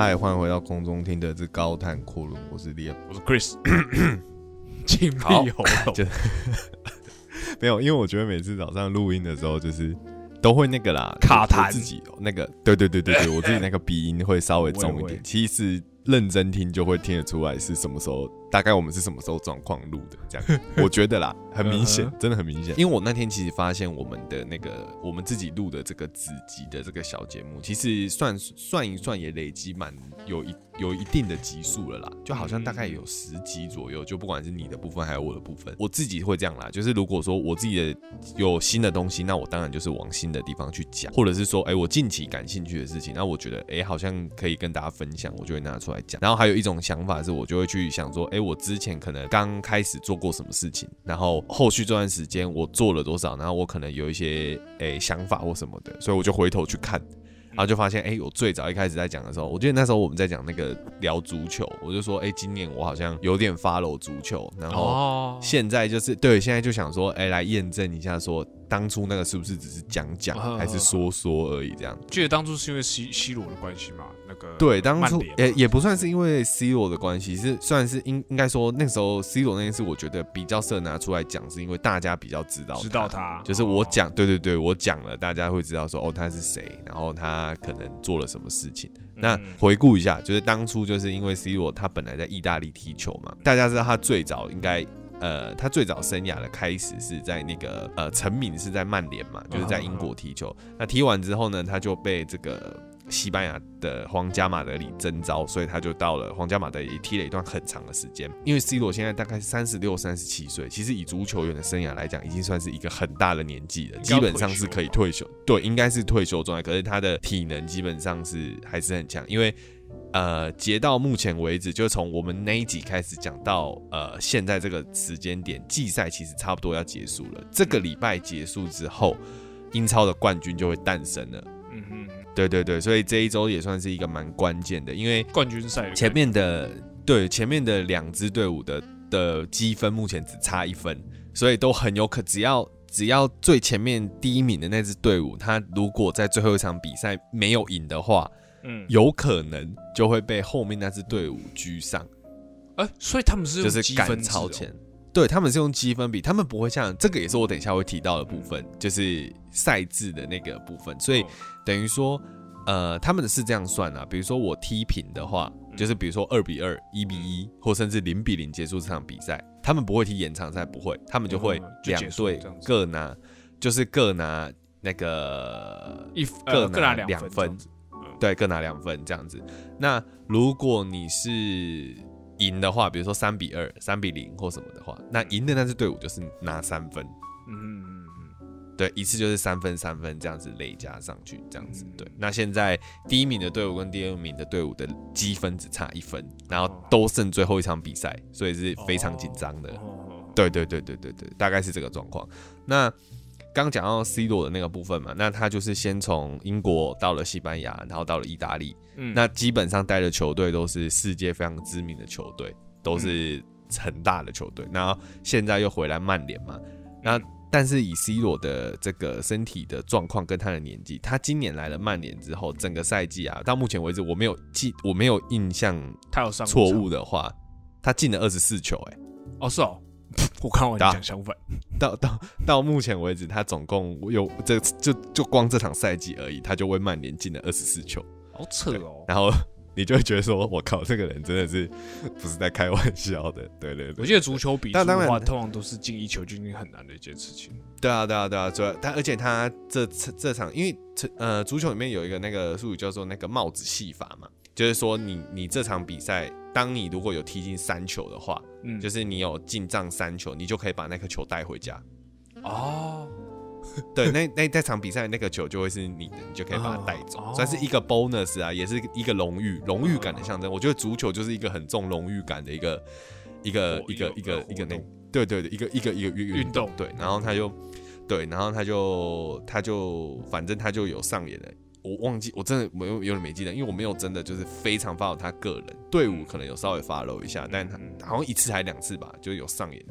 嗨，欢迎回到空中听的这高谈阔论，我是 Liam，我是 Chris，精力好喉咙。没有，因为我觉得每次早上录音的时候，就是都会那个啦，卡痰。自己有那个，对对对对对，我自己那个鼻音会稍微重一点。其实认真听就会听得出来是什么时候，大概我们是什么时候状况录的，这样 我觉得啦，很明显嗯，真的很明显。因为我那天其实发现我们的那个我们自己录的这个子集的这个小节目，其实算算一算也累积蛮有一有一定的集数了啦，就好像大概有十集左右，就不管是你的部分还有我的部分，我自己会这样啦，就是如果说我自己的有新的东西，那我当然就是往新的地方去讲，或者是说，哎、我近期感兴趣的事情，那我觉得，哎、好像可以跟大家分享，我就会拿出来讲。然后还有一种想法是，我就会去想说，哎、我之前可能刚开始做过什么事情，然后后续这段时间我做了多少，然后我可能有一些哎、想法或什么的，所以我就回头去看。然后就发现，哎、我最早一开始在讲的时候，我记得那时候我们在讲那个聊足球，我就说，哎、今年我好像有点 follow 足球，然后哦，现在就是对，现在就想说，哎、来验证一下，说当初那个是不是只是讲讲，嗯还是说说而已这样。记得当初是因为 C C 罗的关系嘛？那个对，当初也也不算是因为 C 罗的关系，是算是应应该说那时候 C 罗那件事，我觉得比较适合拿出来讲，是因为大家比较知道知道他，就是我哦讲，对对对，我讲了，大家会知道说哦他是谁，然后他可能做了什么事情。那嗯回顾一下，就是当初就是因为 C 罗他本来在意大利踢球嘛，大家知道他最早应该。呃，他最早生涯的开始是在那个呃成名是在曼联嘛，就是在英国踢球。那踢完之后呢，他就被这个西班牙的皇家马德里征召，所以他就到了皇家马德里踢了一段很长的时间。因为 C 罗现在大概三十六、三十七岁，其实以足球员的生涯来讲，已经算是一个很大的年纪了，基本上是可以退休。对，应该是退休状态，可是他的体能基本上是还是很强，因为。呃，截到目前为止，就从我们那一集开始讲到呃现在这个时间点，季赛其实差不多要结束了。这个礼拜结束之后，英超的冠军就会诞生了。对对对，所以这一周也算是一个蛮关键的，因为冠军赛前面的对前面的两支队伍的的积分目前只差一分，所以都很有可只要只要最前面第一名的那支队伍，他如果在最后一场比赛没有赢的话，嗯，有可能就会被后面那支队伍居上，哎，所以他们是就是赶积分超前。对他们是用积分比，他们不会像这个，也是我等一下会提到的部分，就是赛制的那个部分。所以哦。等于说，呃，他们的是这样算啊，比如说我踢平的话，就是比如说二比二、一比一，或甚至零比零结束这场比赛，他们不会踢延长赛，不会，他们就会两队各拿，就是各拿那个一各呃各拿两两分，对，各拿两分这样子。那如果你是赢的话，比如说三比二、三比零或什么的话，那赢的那支队伍就是拿三分，嗯嗯嗯嗯，对，一次就是三分三分这样子累加上去，这样子嗯。对，那现在第一名的队伍跟第二名的队伍的积分只差一分，然后哦都剩最后一场比赛，所以是非常紧张的。对对对对对对，大概是这个状况。那刚讲到 C 罗的那个部分嘛，那他就是先从英国到了西班牙，然后到了意大利，嗯。那基本上带的球队都是世界非常知名的球队，都是很大的球队。然后现在又回来曼联嘛，那但是以 C 罗的这个身体的状况跟他的年纪，他今年来了曼联之后，整个赛季啊，到目前为止我没有记，我没有印象他有上过错误的话，他进了二十四球、欸，哦，是哦，我看我打讲相反，到到到目前为止，他总共有这就就光这场赛季而已，他就为曼联进了二十四球。好扯哦。然后你就会觉得说，我靠，这个人真的是不是在开玩笑的？对对对，我记得足球比赛的话，通常都是进一球就已经很难的一件事情。对啊对啊对啊，主要但而且他这这这场，因为这呃足球里面有一个那个术语叫做那个帽子戏法嘛，就是说你你这场比赛，当你如果有踢进三球的话，嗯，就是你有进账三球，你就可以把那颗球带回家。哦，对，那那那场比赛那个球就会是你的，你就可以把它带走，哦算是一个 bonus 啊，也是一个荣誉荣誉感的象征。我觉得足球就是一个很重荣誉感的一个一个活一个一个一个那对对对，一个一个一个运运动对，然后他就对，然后他就他就反正他就有上演了。我忘记，我真的没有有点没记得，因为我没有真的就是非常 follow 他个人队伍，可能有稍微 follow 一下，但他嗯好像一次还两次吧，就有上演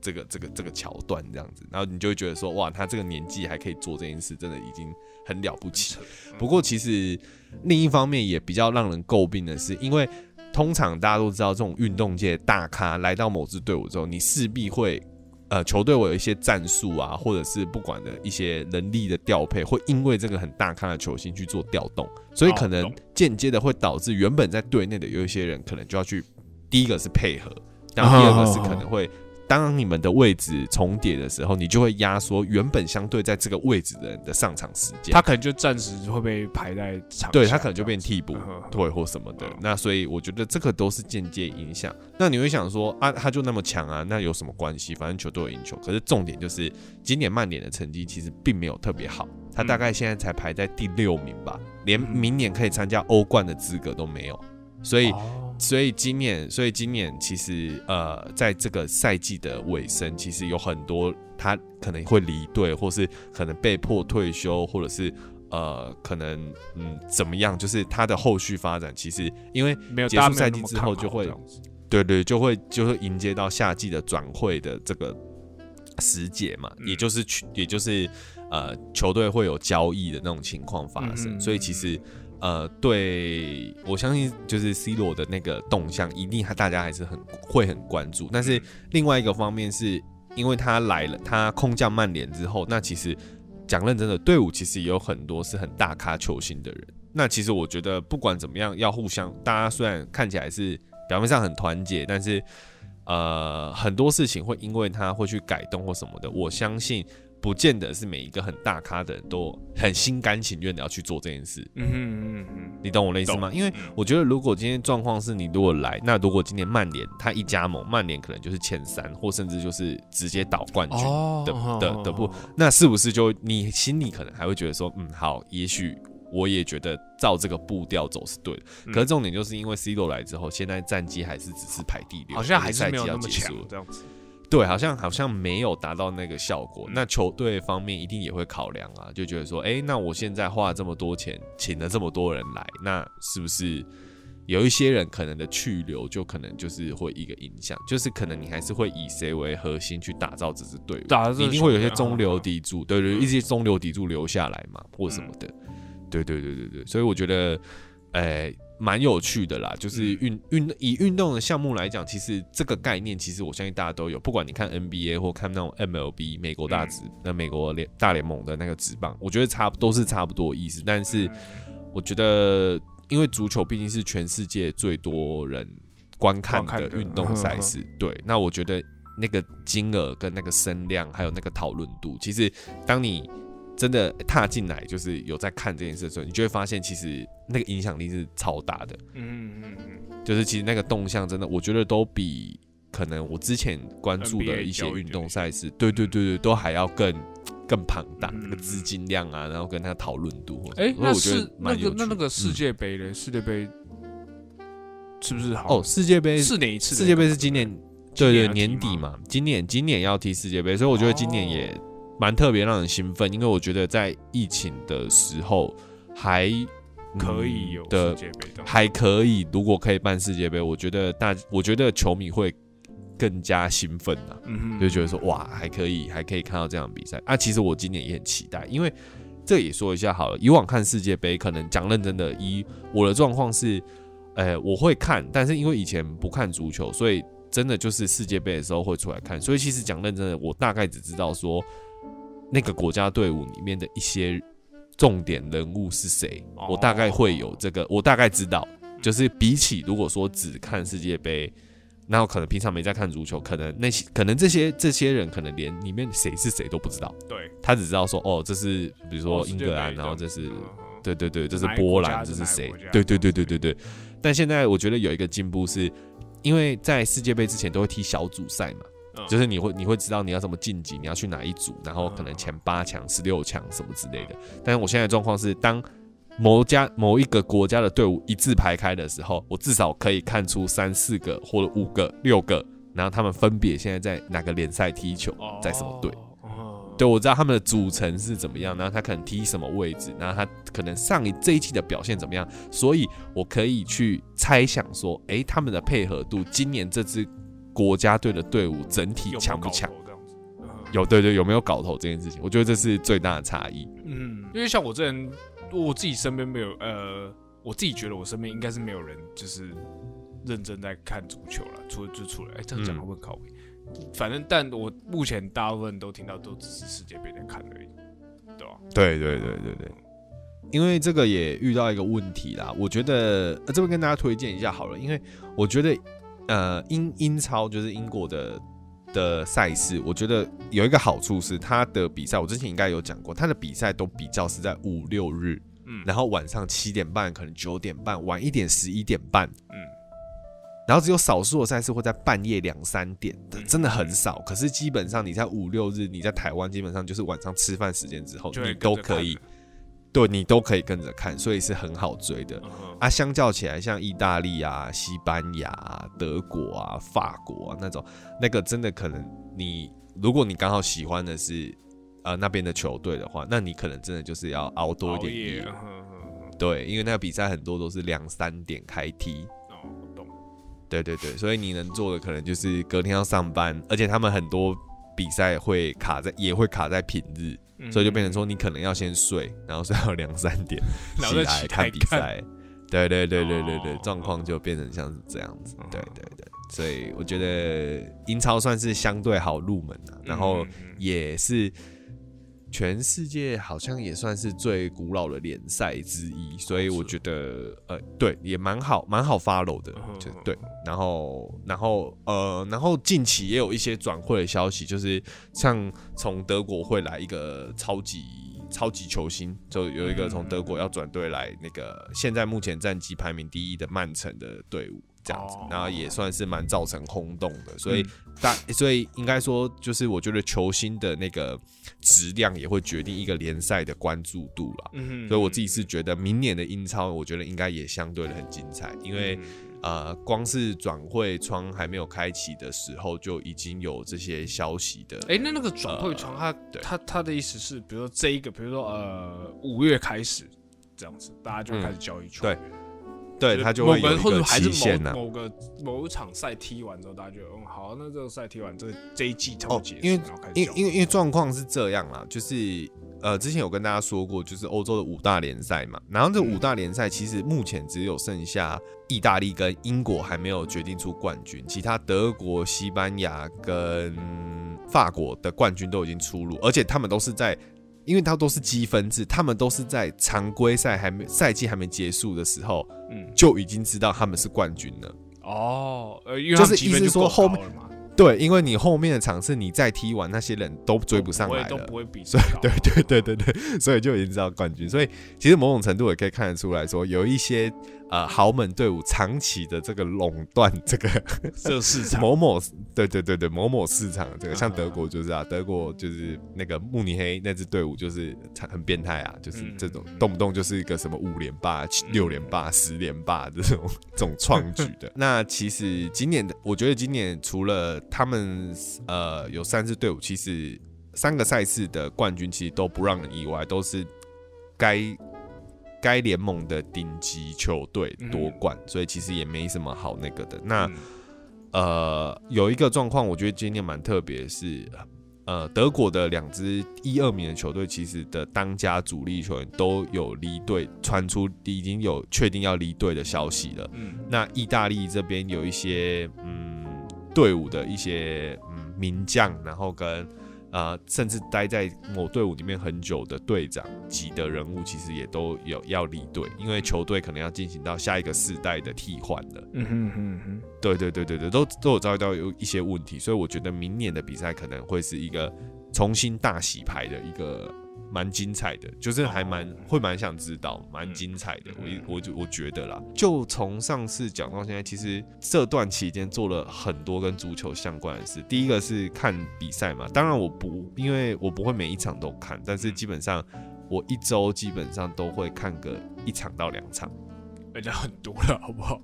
这个这个这个桥段这样子，然后你就会觉得说，哇，他这个年纪还可以做这件事，真的已经很了不起。不过其实另一方面也比较让人诟病的是，因为通常大家都知道，这种运动界大咖来到某支队伍之后，你势必会。呃，球队我有一些战术啊，或者是不管的一些能力的调配，会因为这个很大咖的球星去做调动，所以可能间接的会导致原本在队内的有一些人可能就要去，第一个是配合，然后第二个是可能会。当你们的位置重叠的时候，你就会压缩原本相对在这个位置的人的上场时间。他可能就暂时会被排在场，对他可能就变替补，对或什么的。那所以我觉得这个都是间接影响。那你会想说啊，他就那么强啊，那有什么关系？反正球队有赢球。可是重点就是今年曼联的成绩其实并没有特别好，他大概现在才排在第六名吧，连明年可以参加欧冠的资格都没有。所以。所以今年，所以今年其实呃，在这个赛季的尾声，其实有很多他可能会离队，或是可能被迫退休，或者是呃，可能嗯怎么样，就是他的后续发展，其实因为结束赛季之后就会，对对，就会就会迎接到夏季的转会的这个时节嘛，也就是去，也就是呃，球队会有交易的那种情况发生，所以其实。呃，对我相信就是 C 罗的那个动向，一定大家还是很会很关注。但是另外一个方面是，因为他来了，他空降曼联之后，那其实讲认真的，队伍其实也有很多是很大咖球星的人。那其实我觉得不管怎么样，要互相，大家虽然看起来是表面上很团结，但是呃，很多事情会因为他会去改动或什么的，我相信。不见得是每一个很大咖的人都很心甘情愿的要去做这件事。嗯哼嗯哼，你懂我的意思吗？因为我觉得，如果今天状况是你如果来，那如果今天曼联他一加盟，曼联可能就是前三，或甚至就是直接倒冠军的的的不，那是不是就你心里可能还会觉得说，嗯，好，也许我也觉得照这个步调走是对的。可是重点就是因为 C 罗来之后，现在战绩还是只是排第六，好像还是没有那么强这样子。对，好像好像没有达到那个效果。那球队方面一定也会考量啊，就觉得说，哎，那我现在花了这么多钱，请了这么多人来，那是不是有一些人可能的去留，就可能就是会一个影响，就是可能你还是会以谁为核心去打造这支队伍，一定会有些中流砥柱，对对，一些中流砥柱留下来嘛，或什么的，对对对对对，所以我觉得，哎。蛮有趣的啦，就是运运以运动的项目来讲，其实这个概念其实我相信大家都有，不管你看 NBA 或看那种 MLB 美国大职那美国联大联盟的那个职棒，我觉得差都是差不多意思。但是我觉得，因为足球毕竟是全世界最多人观看的运动赛事，对，那我觉得那个金额跟那个声量还有那个讨论度，其实当你。真的踏进来就是有在看这件事的时候，你就会发现其实那个影响力是超大的。嗯嗯嗯，就是其实那个动向真的，我觉得都比可能我之前关注的一些运动赛事，对对对对，都还要更更庞大，那个资金量啊，然后跟他讨论度。哎，那是那个那那个世界杯嘞世界杯是不是好？哦，世界杯是哪一次，世界杯是今年对对年底嘛，今年今年要踢世界杯，所以我觉得今年也。蛮特别，让人兴奋，因为我觉得在疫情的时候还可以有世界杯，还可以。如果可以办世界杯，我觉得大，我觉得球迷会更加兴奋呐，就觉得说哇，还可以，还可以看到这样比赛啊。其实我今年也很期待，因为这也说一下好了。以往看世界杯，可能讲认真的，一我的状况是，呃，我会看，但是因为以前不看足球，所以真的就是世界杯的时候会出来看。所以其实讲认真的，我大概只知道说。那个国家队伍里面的一些重点人物是谁？我大概会有这个，我大概知道。就是比起如果说只看世界杯，那我可能平常没在看足球，可能那些可能这些这些人可能连里面谁是谁都不知道。对，他只知道说哦，这是比如说英格兰，然后这是对对对，这是波兰，这是谁？对对对对对对。但现在我觉得有一个进步是，因为在世界杯之前都会踢小组赛嘛。就是你会你会知道你要怎么晋级，你要去哪一组，然后可能前八强、十六强什么之类的。但是我现在状况是，当某家某一个国家的队伍一字排开的时候，我至少可以看出三四个或者五个、六个，然后他们分别现在在哪个联赛踢球，在什么队。对，我知道他们的组成是怎么样，然后他可能踢什么位置，然后他可能上一这一季的表现怎么样，所以我可以去猜想说，诶，他们的配合度，今年这支。国家队的队伍整体强不强？有对对，有没有搞头这件事情？我觉得这是最大的差异。嗯，因为像我这人，我自己身边没有，呃，我自己觉得我身边应该是没有人就是认真在看足球了，除了就除了，哎，这样讲会不会考位？反正，但我目前大部分都听到都只是世界杯在看而已，对吧？对对对对对，因为这个也遇到一个问题啦，我觉得这边跟大家推荐一下好了，因为我觉得呃英英超就是英国的。的赛事，我觉得有一个好处是，它的比赛我之前应该有讲过，它的比赛都比较是在五六日，嗯，然后晚上七点半，可能九点半，晚一点十一点半，嗯，然后只有少数的赛事会在半夜两三点的，真的很少。可是基本上你在五六日，你在台湾基本上就是晚上吃饭时间之后，你都可以。对你都可以跟着看，所以是很好追的啊。相较起来，像意大利啊、西班牙、德国啊、法国啊那种，那个真的可能你，如果你刚好喜欢的是呃那边的球队的话，那你可能真的就是要熬多一点夜。对，因为那个比赛很多都是两三点开踢。哦，我懂。对对对，所以你能做的可能就是隔天要上班，而且他们很多比赛会卡在，也会卡在平日。所以就变成说，你可能要先睡，然后睡到两三点 起来看比赛。对对对对对对，状况就变成像是这样子。对对对，所以我觉得英超算是相对好入门的，然后也是。全世界好像也算是最古老的联赛之一，所以我觉得呃，对，也蛮好，蛮好 follow 的，就对。然后，然后呃，然后近期也有一些转会的消息，就是像从德国会来一个超级超级球星，就有一个从德国要转队来那个现在目前战绩排名第一的曼城的队伍。这样子，然后也算是蛮造成轰动的，所以大，所以应该说，就是我觉得球星的那个质量也会决定一个联赛的关注度了。嗯所以我自己是觉得明年的英超，我觉得应该也相对的很精彩，因为呃，光是转会窗还没有开启的时候，就已经有这些消息的。哎，那那个转会窗，他他他的意思是，比如说这一个，比如说呃，五月开始这样子，大家就开始交易球员。对他就会有一个期限呢。某个某一场赛踢完之后，大家就嗯好，那这个赛踢完，这这一季差不多结束，因为因为因为因为状况是这样啦，就是呃之前有跟大家说过，就是欧洲的五大联赛嘛，然后这五大联赛其实目前只有剩下意大利跟英国还没有决定出冠军，其他德国、西班牙跟法国的冠军都已经出炉，而且他们都是在。因为它都是积分制，他们都是在常规赛还没赛季还没结束的时候，嗯，就已经知道他们是冠军了。哦，呃，就是意思说后面对，因为你后面的场次你再踢完，那些人都追不上来了，都不会比。所以，对对对对对，所以就已经知道冠军。所以，其实某种程度也可以看得出来说，有一些。呃，豪门队伍长期的这个垄断这个这个市场，某某对对对对某某市场，这个像德国就是啊，德国就是那个慕尼黑那支队伍就是很变态啊，就是这种动不动就是一个什么五连霸、六连霸、十连霸这种 这种创举的。那其实今年的，我觉得今年除了他们呃有三支队伍，其实三个赛事的冠军其实都不让人意外，都是该。该联盟的顶级球队夺冠，所以其实也没什么好那个的。那呃，有一个状况，我觉得今天蛮特别，是呃，德国的两支一二名的球队，其实的当家主力球员都有离队，传出已经有确定要离队的消息了。嗯，那意大利这边有一些嗯队伍的一些嗯名将，然后跟。呃，甚至待在某队伍里面很久的队长级的人物，其实也都有要离队，因为球队可能要进行到下一个世代的替换了。嗯哼哼哼，对对对对对，都都有遭遇到有一些问题，所以我觉得明年的比赛可能会是一个重新大洗牌的一个。蛮精彩的，就是还蛮会蛮想知道，蛮精彩的。我我就我觉得啦，就从上次讲到现在，其实这段期间做了很多跟足球相关的事。第一个是看比赛嘛，当然我不，因为我不会每一场都看，但是基本上我一周基本上都会看个一场到两场，那就很多了，好不好？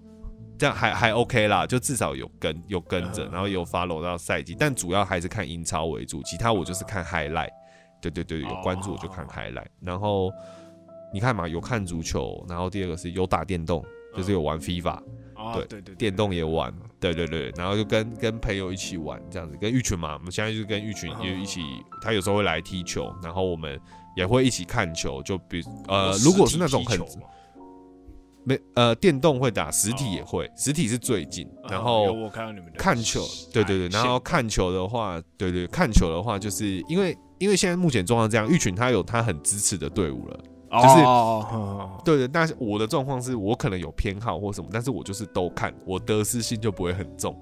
这样还还 OK 啦，就至少有跟有跟着，然后有 follow 到赛季，但主要还是看英超为主，其他我就是看 highlight。对对对，有关注我就看开来，然后你看嘛，有看足球，然后第二个是有打电动，就是有玩 FIFA，哦，对对对，电动也玩，对对对，然后就跟跟朋友一起玩这样子，跟玉群嘛，我们现在就是跟玉群哦也一起，他有时候会来踢球，然后我们也会一起看球，就比呃哦，如果是那种很没呃电动会打，实体也会，实体是最近，然后我看到你们的看球，对对对，线然后看球的话，对对，看球的话，就是因为因为现在目前状况这样，玉群他有他很支持的队伍了。就是对对，但是我的状况是我可能有偏好或什么，但是我就是都看，我得失心就不会很重，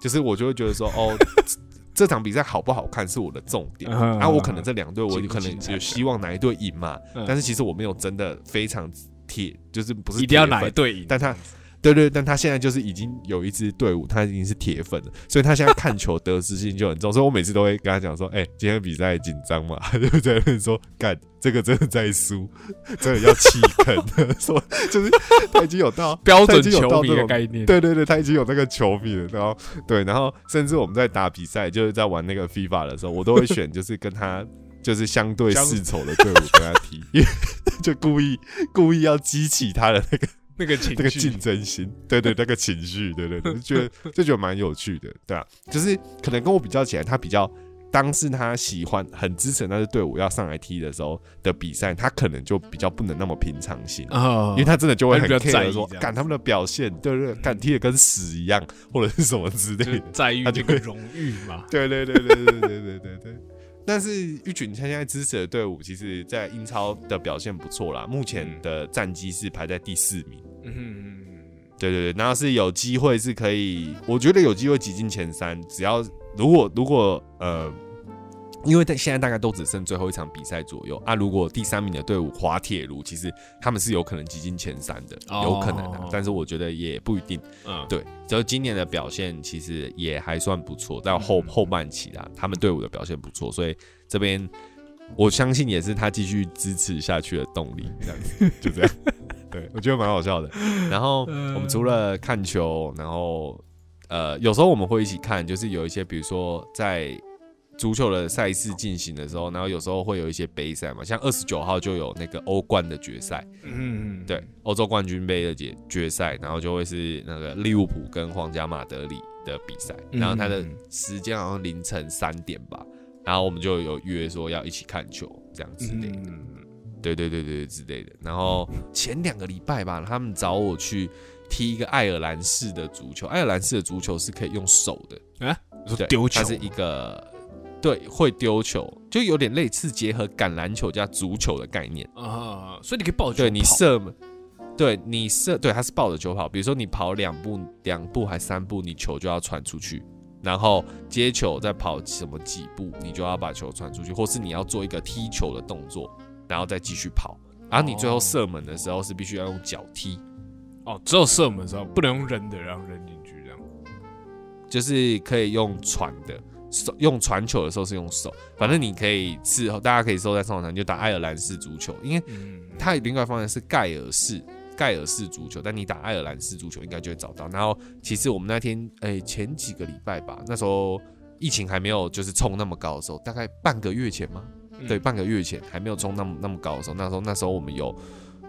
就是我就会觉得说，哦，这场比赛好不好看是我的重点，嗯啊，我可能这两队我可能有希望哪一队赢嘛，嗯。但是其实我没有真的非常铁，就是不是一定要铁粉哪一队赢，但他对对，但他现在就是已经有一支队伍，他已经是铁粉了，所以他现在看球得失心就很重，所以我每次都会跟他讲说，哎、今天比赛紧张嘛，他 就在那边说，干这个真的在输，真的要弃坑，说就是他已经有到 标准球迷的概念，对对对，他已经有那个球迷了，然后对，然后甚至我们在打比赛，就是在玩那个 FIFA 的时候，我都会选就是跟他就是相对相世仇的队伍跟他踢，因为 就故意故意要激起他的那个 那个情那个竞争心，对对，那个情绪，对对对，就觉得就觉得蛮有趣的，对啊，就是可能跟我比较起来，他比较。当是他喜欢、很支持那支队伍要上来踢的时候的比赛，他可能就比较不能那么平常心，啊因为他真的就会很在 care 说意这，样干他们的表现，对对对，干踢的跟屎一样，或者是什么之类的。在意他就会那个荣誉嘛，对对对对对对对对对对。但是玉群他现在支持的队伍，其实在英超的表现不错啦，目前的战绩是排在第四名。嗯嗯对对对，然后是有机会是可以，我觉得有机会挤进前三，只要如果如果呃。因为现在大概都只剩最后一场比赛左右啊，如果第三名的队伍滑铁卢，其实他们是有可能挤进前三的，哦有可能啊，但是我觉得也不一定。嗯，对，就今年的表现其实也还算不错，到后后半期啦，他们队伍的表现不错，所以这边我相信也是他继续支持下去的动力，这样子就这样。对，我觉得蛮好笑的。然后我们除了看球，然后呃，有时候我们会一起看，就是有一些比如说在足球的赛事进行的时候，然后有时候会有一些杯赛嘛，像二十九号就有那个欧冠的决赛，嗯嗯，对，欧洲冠军杯的决决赛，然后就会是那个利物浦跟皇家马德里的比赛，嗯然后它的时间好像凌晨三点吧，然后我们就有约说要一起看球这样之类的，嗯。对对对对之类的。然后前两个礼拜吧，他们找我去踢一个爱尔兰式的足球，爱尔兰式的足球是可以用手的，啊，你说对，丢球？它是一个对会丢球，就有点类似结合橄榄球加足球的概念。啊，所以你可以抱球对你射门，对你射，对他是抱着球跑。比如说你跑两步、两步还三步，你球就要传出去，然后接球再跑什么几步，你就要把球传出去，或是你要做一个踢球的动作，然后再继续跑。然后你最后射门的时候是必须要用脚踢，哦，只有射门的时候不能用扔的，然后扔进去这样。就是可以用传的。手用传球的时候是用手，反正你可以事后大家可以搜在上网上，你就打爱尔兰式足球，因为嗯，它有另外方面是盖尔式盖尔式足球，但你打爱尔兰式足球应该就会找到。然后其实我们那天诶、前几个礼拜吧，那时候疫情还没有就是冲那么高的时候，大概半个月前吗？嗯对，半个月前还没有冲那么那么高的时候，那时候那时候我们有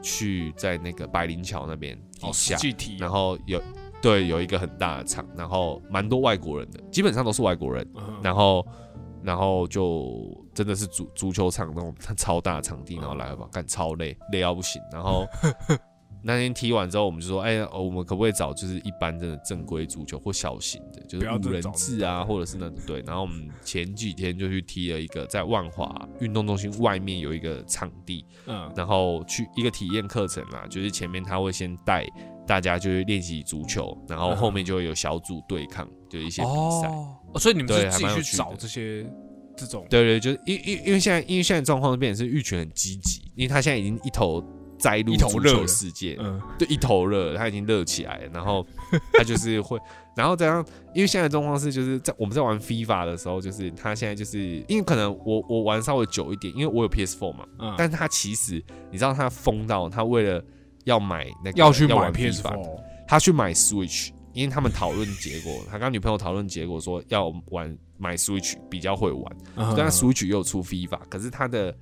去在那个百灵桥那边底哦，下，然后有对有一个很大的场，然后蛮多外国人的，基本上都是外国人。嗯然后，然后就真的是足足球场那种 超大的场地，然后来吧，干超累，累到不行。然后那天踢完之后，我们就说，哎、呀，我们可不可以找就是一般真的正规足球或小型的，就是五人制啊，或者是那种对。然后我们前几天就去踢了一个在万华运动中心外面有一个场地，嗯。然后去一个体验课程啦，就是前面他会先带大家就是练习足球，然后后面就会有小组对抗，就是一些比赛。哦，哦所以你们对是自己去找这些这种，对对，就是因因因为现在因为现在状况变成是玉泉很积极，因为他现在已经一头栽入足球一头热。世界，嗯。对，一头热，他已经热起来了，然后 他就是会，然后这样，因为现在的状况是就是在我们在玩 FIFA 的时候，就是他现在就是因为可能我我玩稍微久一点，因为我有 PS4 嘛，嗯，但是他其实你知道他疯到他为了要买那个要去买 PS FIFA，他去买 Switch，因为他们讨论结果，他跟女朋友讨论结果说要玩买 Switch 比较会玩。嗯。虽然 Switch 又出 FIFA，可是他的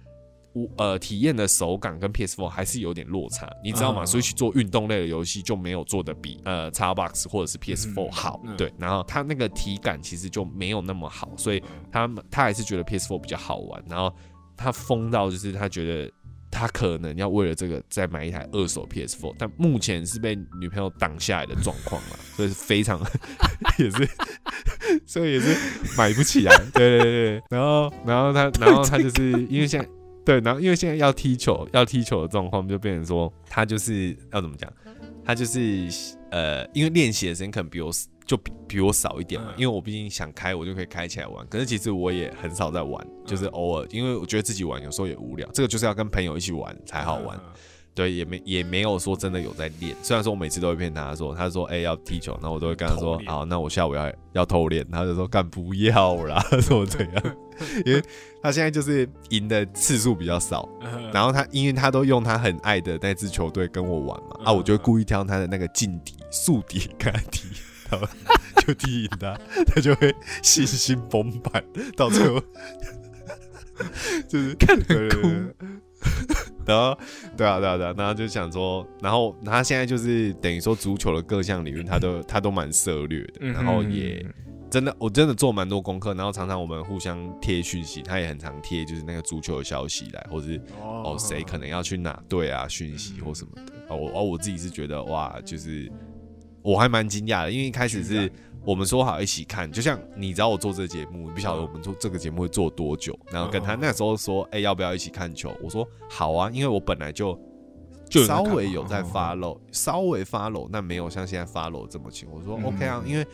我呃体验的手感跟 PS4 还是有点落差，你知道吗？嗯所以去做运动类的游戏就没有做的比呃 Xbox 或者是 PS4 嗯好，嗯对。然后它那个体感其实就没有那么好，所以他们他还是觉得 PS4 比较好玩。然后他疯到就是他觉得他可能要为了这个再买一台二手 PS4，但目前是被女朋友挡下来的状况嘛，所以是非常 也是，所以也是买不起来。对对对对，然后然后他然后他就是因为现在。对，然后因为现在要踢球，要踢球的状况就变成说，他就是要怎么讲？他就是呃，因为练习的时间可能比我就比比我少一点嘛，嗯因为我毕竟想开，我就可以开起来玩。可是其实我也很少在玩，就是偶尔，因为我觉得自己玩有时候也无聊。这个就是要跟朋友一起玩才好玩。嗯对，也没也没有说真的有在练。虽然说我每次都会骗他说，他说哎、要踢球，然后我都会跟他说好，那我下午要要偷练。他就说干不要啦，说 怎样？因为他现在就是赢的次数比较少，嗯然后他因为他都用他很爱的那支球队跟我玩嘛，啊，嗯我就会故意挑他的那个劲敌、宿敌跟他踢，然后就踢赢他，他就会信心崩盘，到最后 就是看对对对然后对啊对啊对啊，然后就想说，然后他现在就是等于说足球的各项领域他都他都蛮涉略的，嗯然后也。真的，我真的做蛮多功课，然后常常我们互相贴讯息，他也很常贴，就是那个足球的消息来，或者是哦谁可能要去哪队啊讯息或什么的。哦，我哦我自己是觉得哇，就是我还蛮惊讶的，因为一开始是我们说好一起看，就像你知道我做这个节目，你不晓得我们做这个节目会做多久，然后跟他嗯那时候说，哎、要不要一起看球？我说好啊，因为我本来就。就有在看嘛微有在嗯 follow，稍微 follow，但没有像现在 follow 这么勤。我说嗯 OK 啊，因为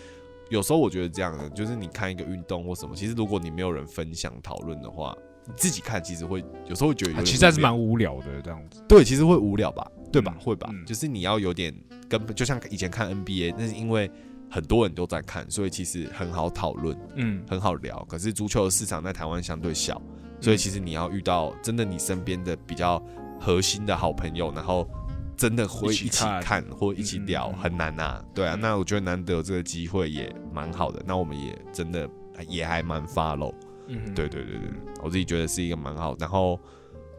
有时候我觉得这样的，就是你看一个运动或什么，其实如果你没有人分享讨论的话，你自己看其实会有时候会觉得有啊其实还是蛮无聊的这样子。对，其实会无聊吧，对吧？嗯会吧？嗯就是你要有点根本，就像以前看 NBA，那是因为很多人都在看，所以其实很好讨论，嗯，很好聊。可是足球的市场在台湾相对小，所以其实你要遇到真的你身边的比较核心的好朋友，然后真的会一一起起看看或一起聊，很难呐、对啊，嗯那我觉得难得有这个机会也蛮好的，那我们也真的也还蛮 follow。嗯对对对对，我自己觉得是一个蛮好。然后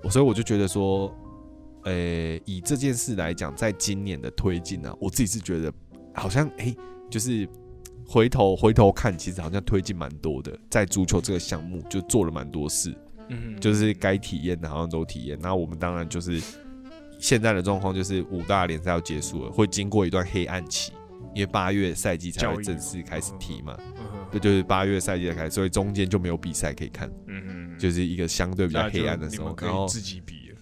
我所以我就觉得说，呃、以这件事来讲，在今年的推进呢、我自己是觉得好像哎、诶就是回头回头看，其实好像推进蛮多的，在足球这个项目就做了蛮多事，嗯就是该体验的好像都体验。那我们当然就是现在的状况就是五大联赛要结束了，会经过一段黑暗期，因为八月赛季才会正式开始踢嘛。嗯对，就是八月赛季才开始，所以中间就没有比赛可以看。嗯，就是一个相对比较黑暗的时候，可然后以自己比了。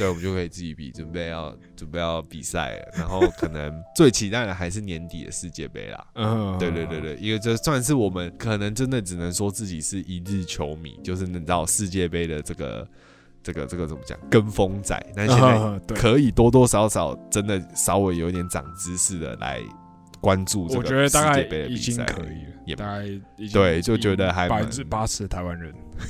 对，我们就可以自己比，准备要准备要比赛了，然后可能最期待的还是年底的世界杯啦。嗯，对对对对，因为这算是我们可能真的只能说自己是一日球迷，就是能到世界杯的这个这个这个怎么讲跟风仔，但现在可以多多少少真的稍微有一点长知识的来关注这我个觉得大概世界杯的已经比赛，可以了，也大概已经对就觉得还百分之八十的台湾人。对，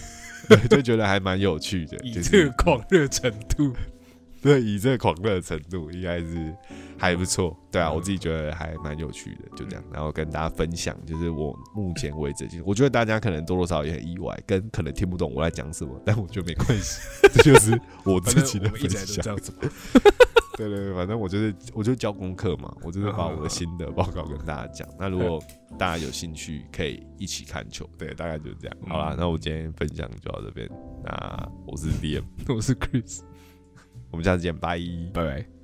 就觉得还蛮有趣的，以就是这个狂热程度，对，以这个狂热程度，应该是还不错。对啊，嗯我自己觉得还蛮有趣的，就这样，然后跟大家分享，就是我目前为止，就是我觉得大家可能多多少少也很意外，跟可能听不懂我在讲什么，但我觉得没关系，这就是我自己的分享这。样子嘛。对对对，反正我就是我就教功课嘛，我就是把我的心得报告跟大家讲。那如果大家有兴趣，可以一起看球。对，大概就是这样。好啦，嗯那我今天分享就到这边。那我是 DM，我是 Chris，我们下次见，拜。拜拜。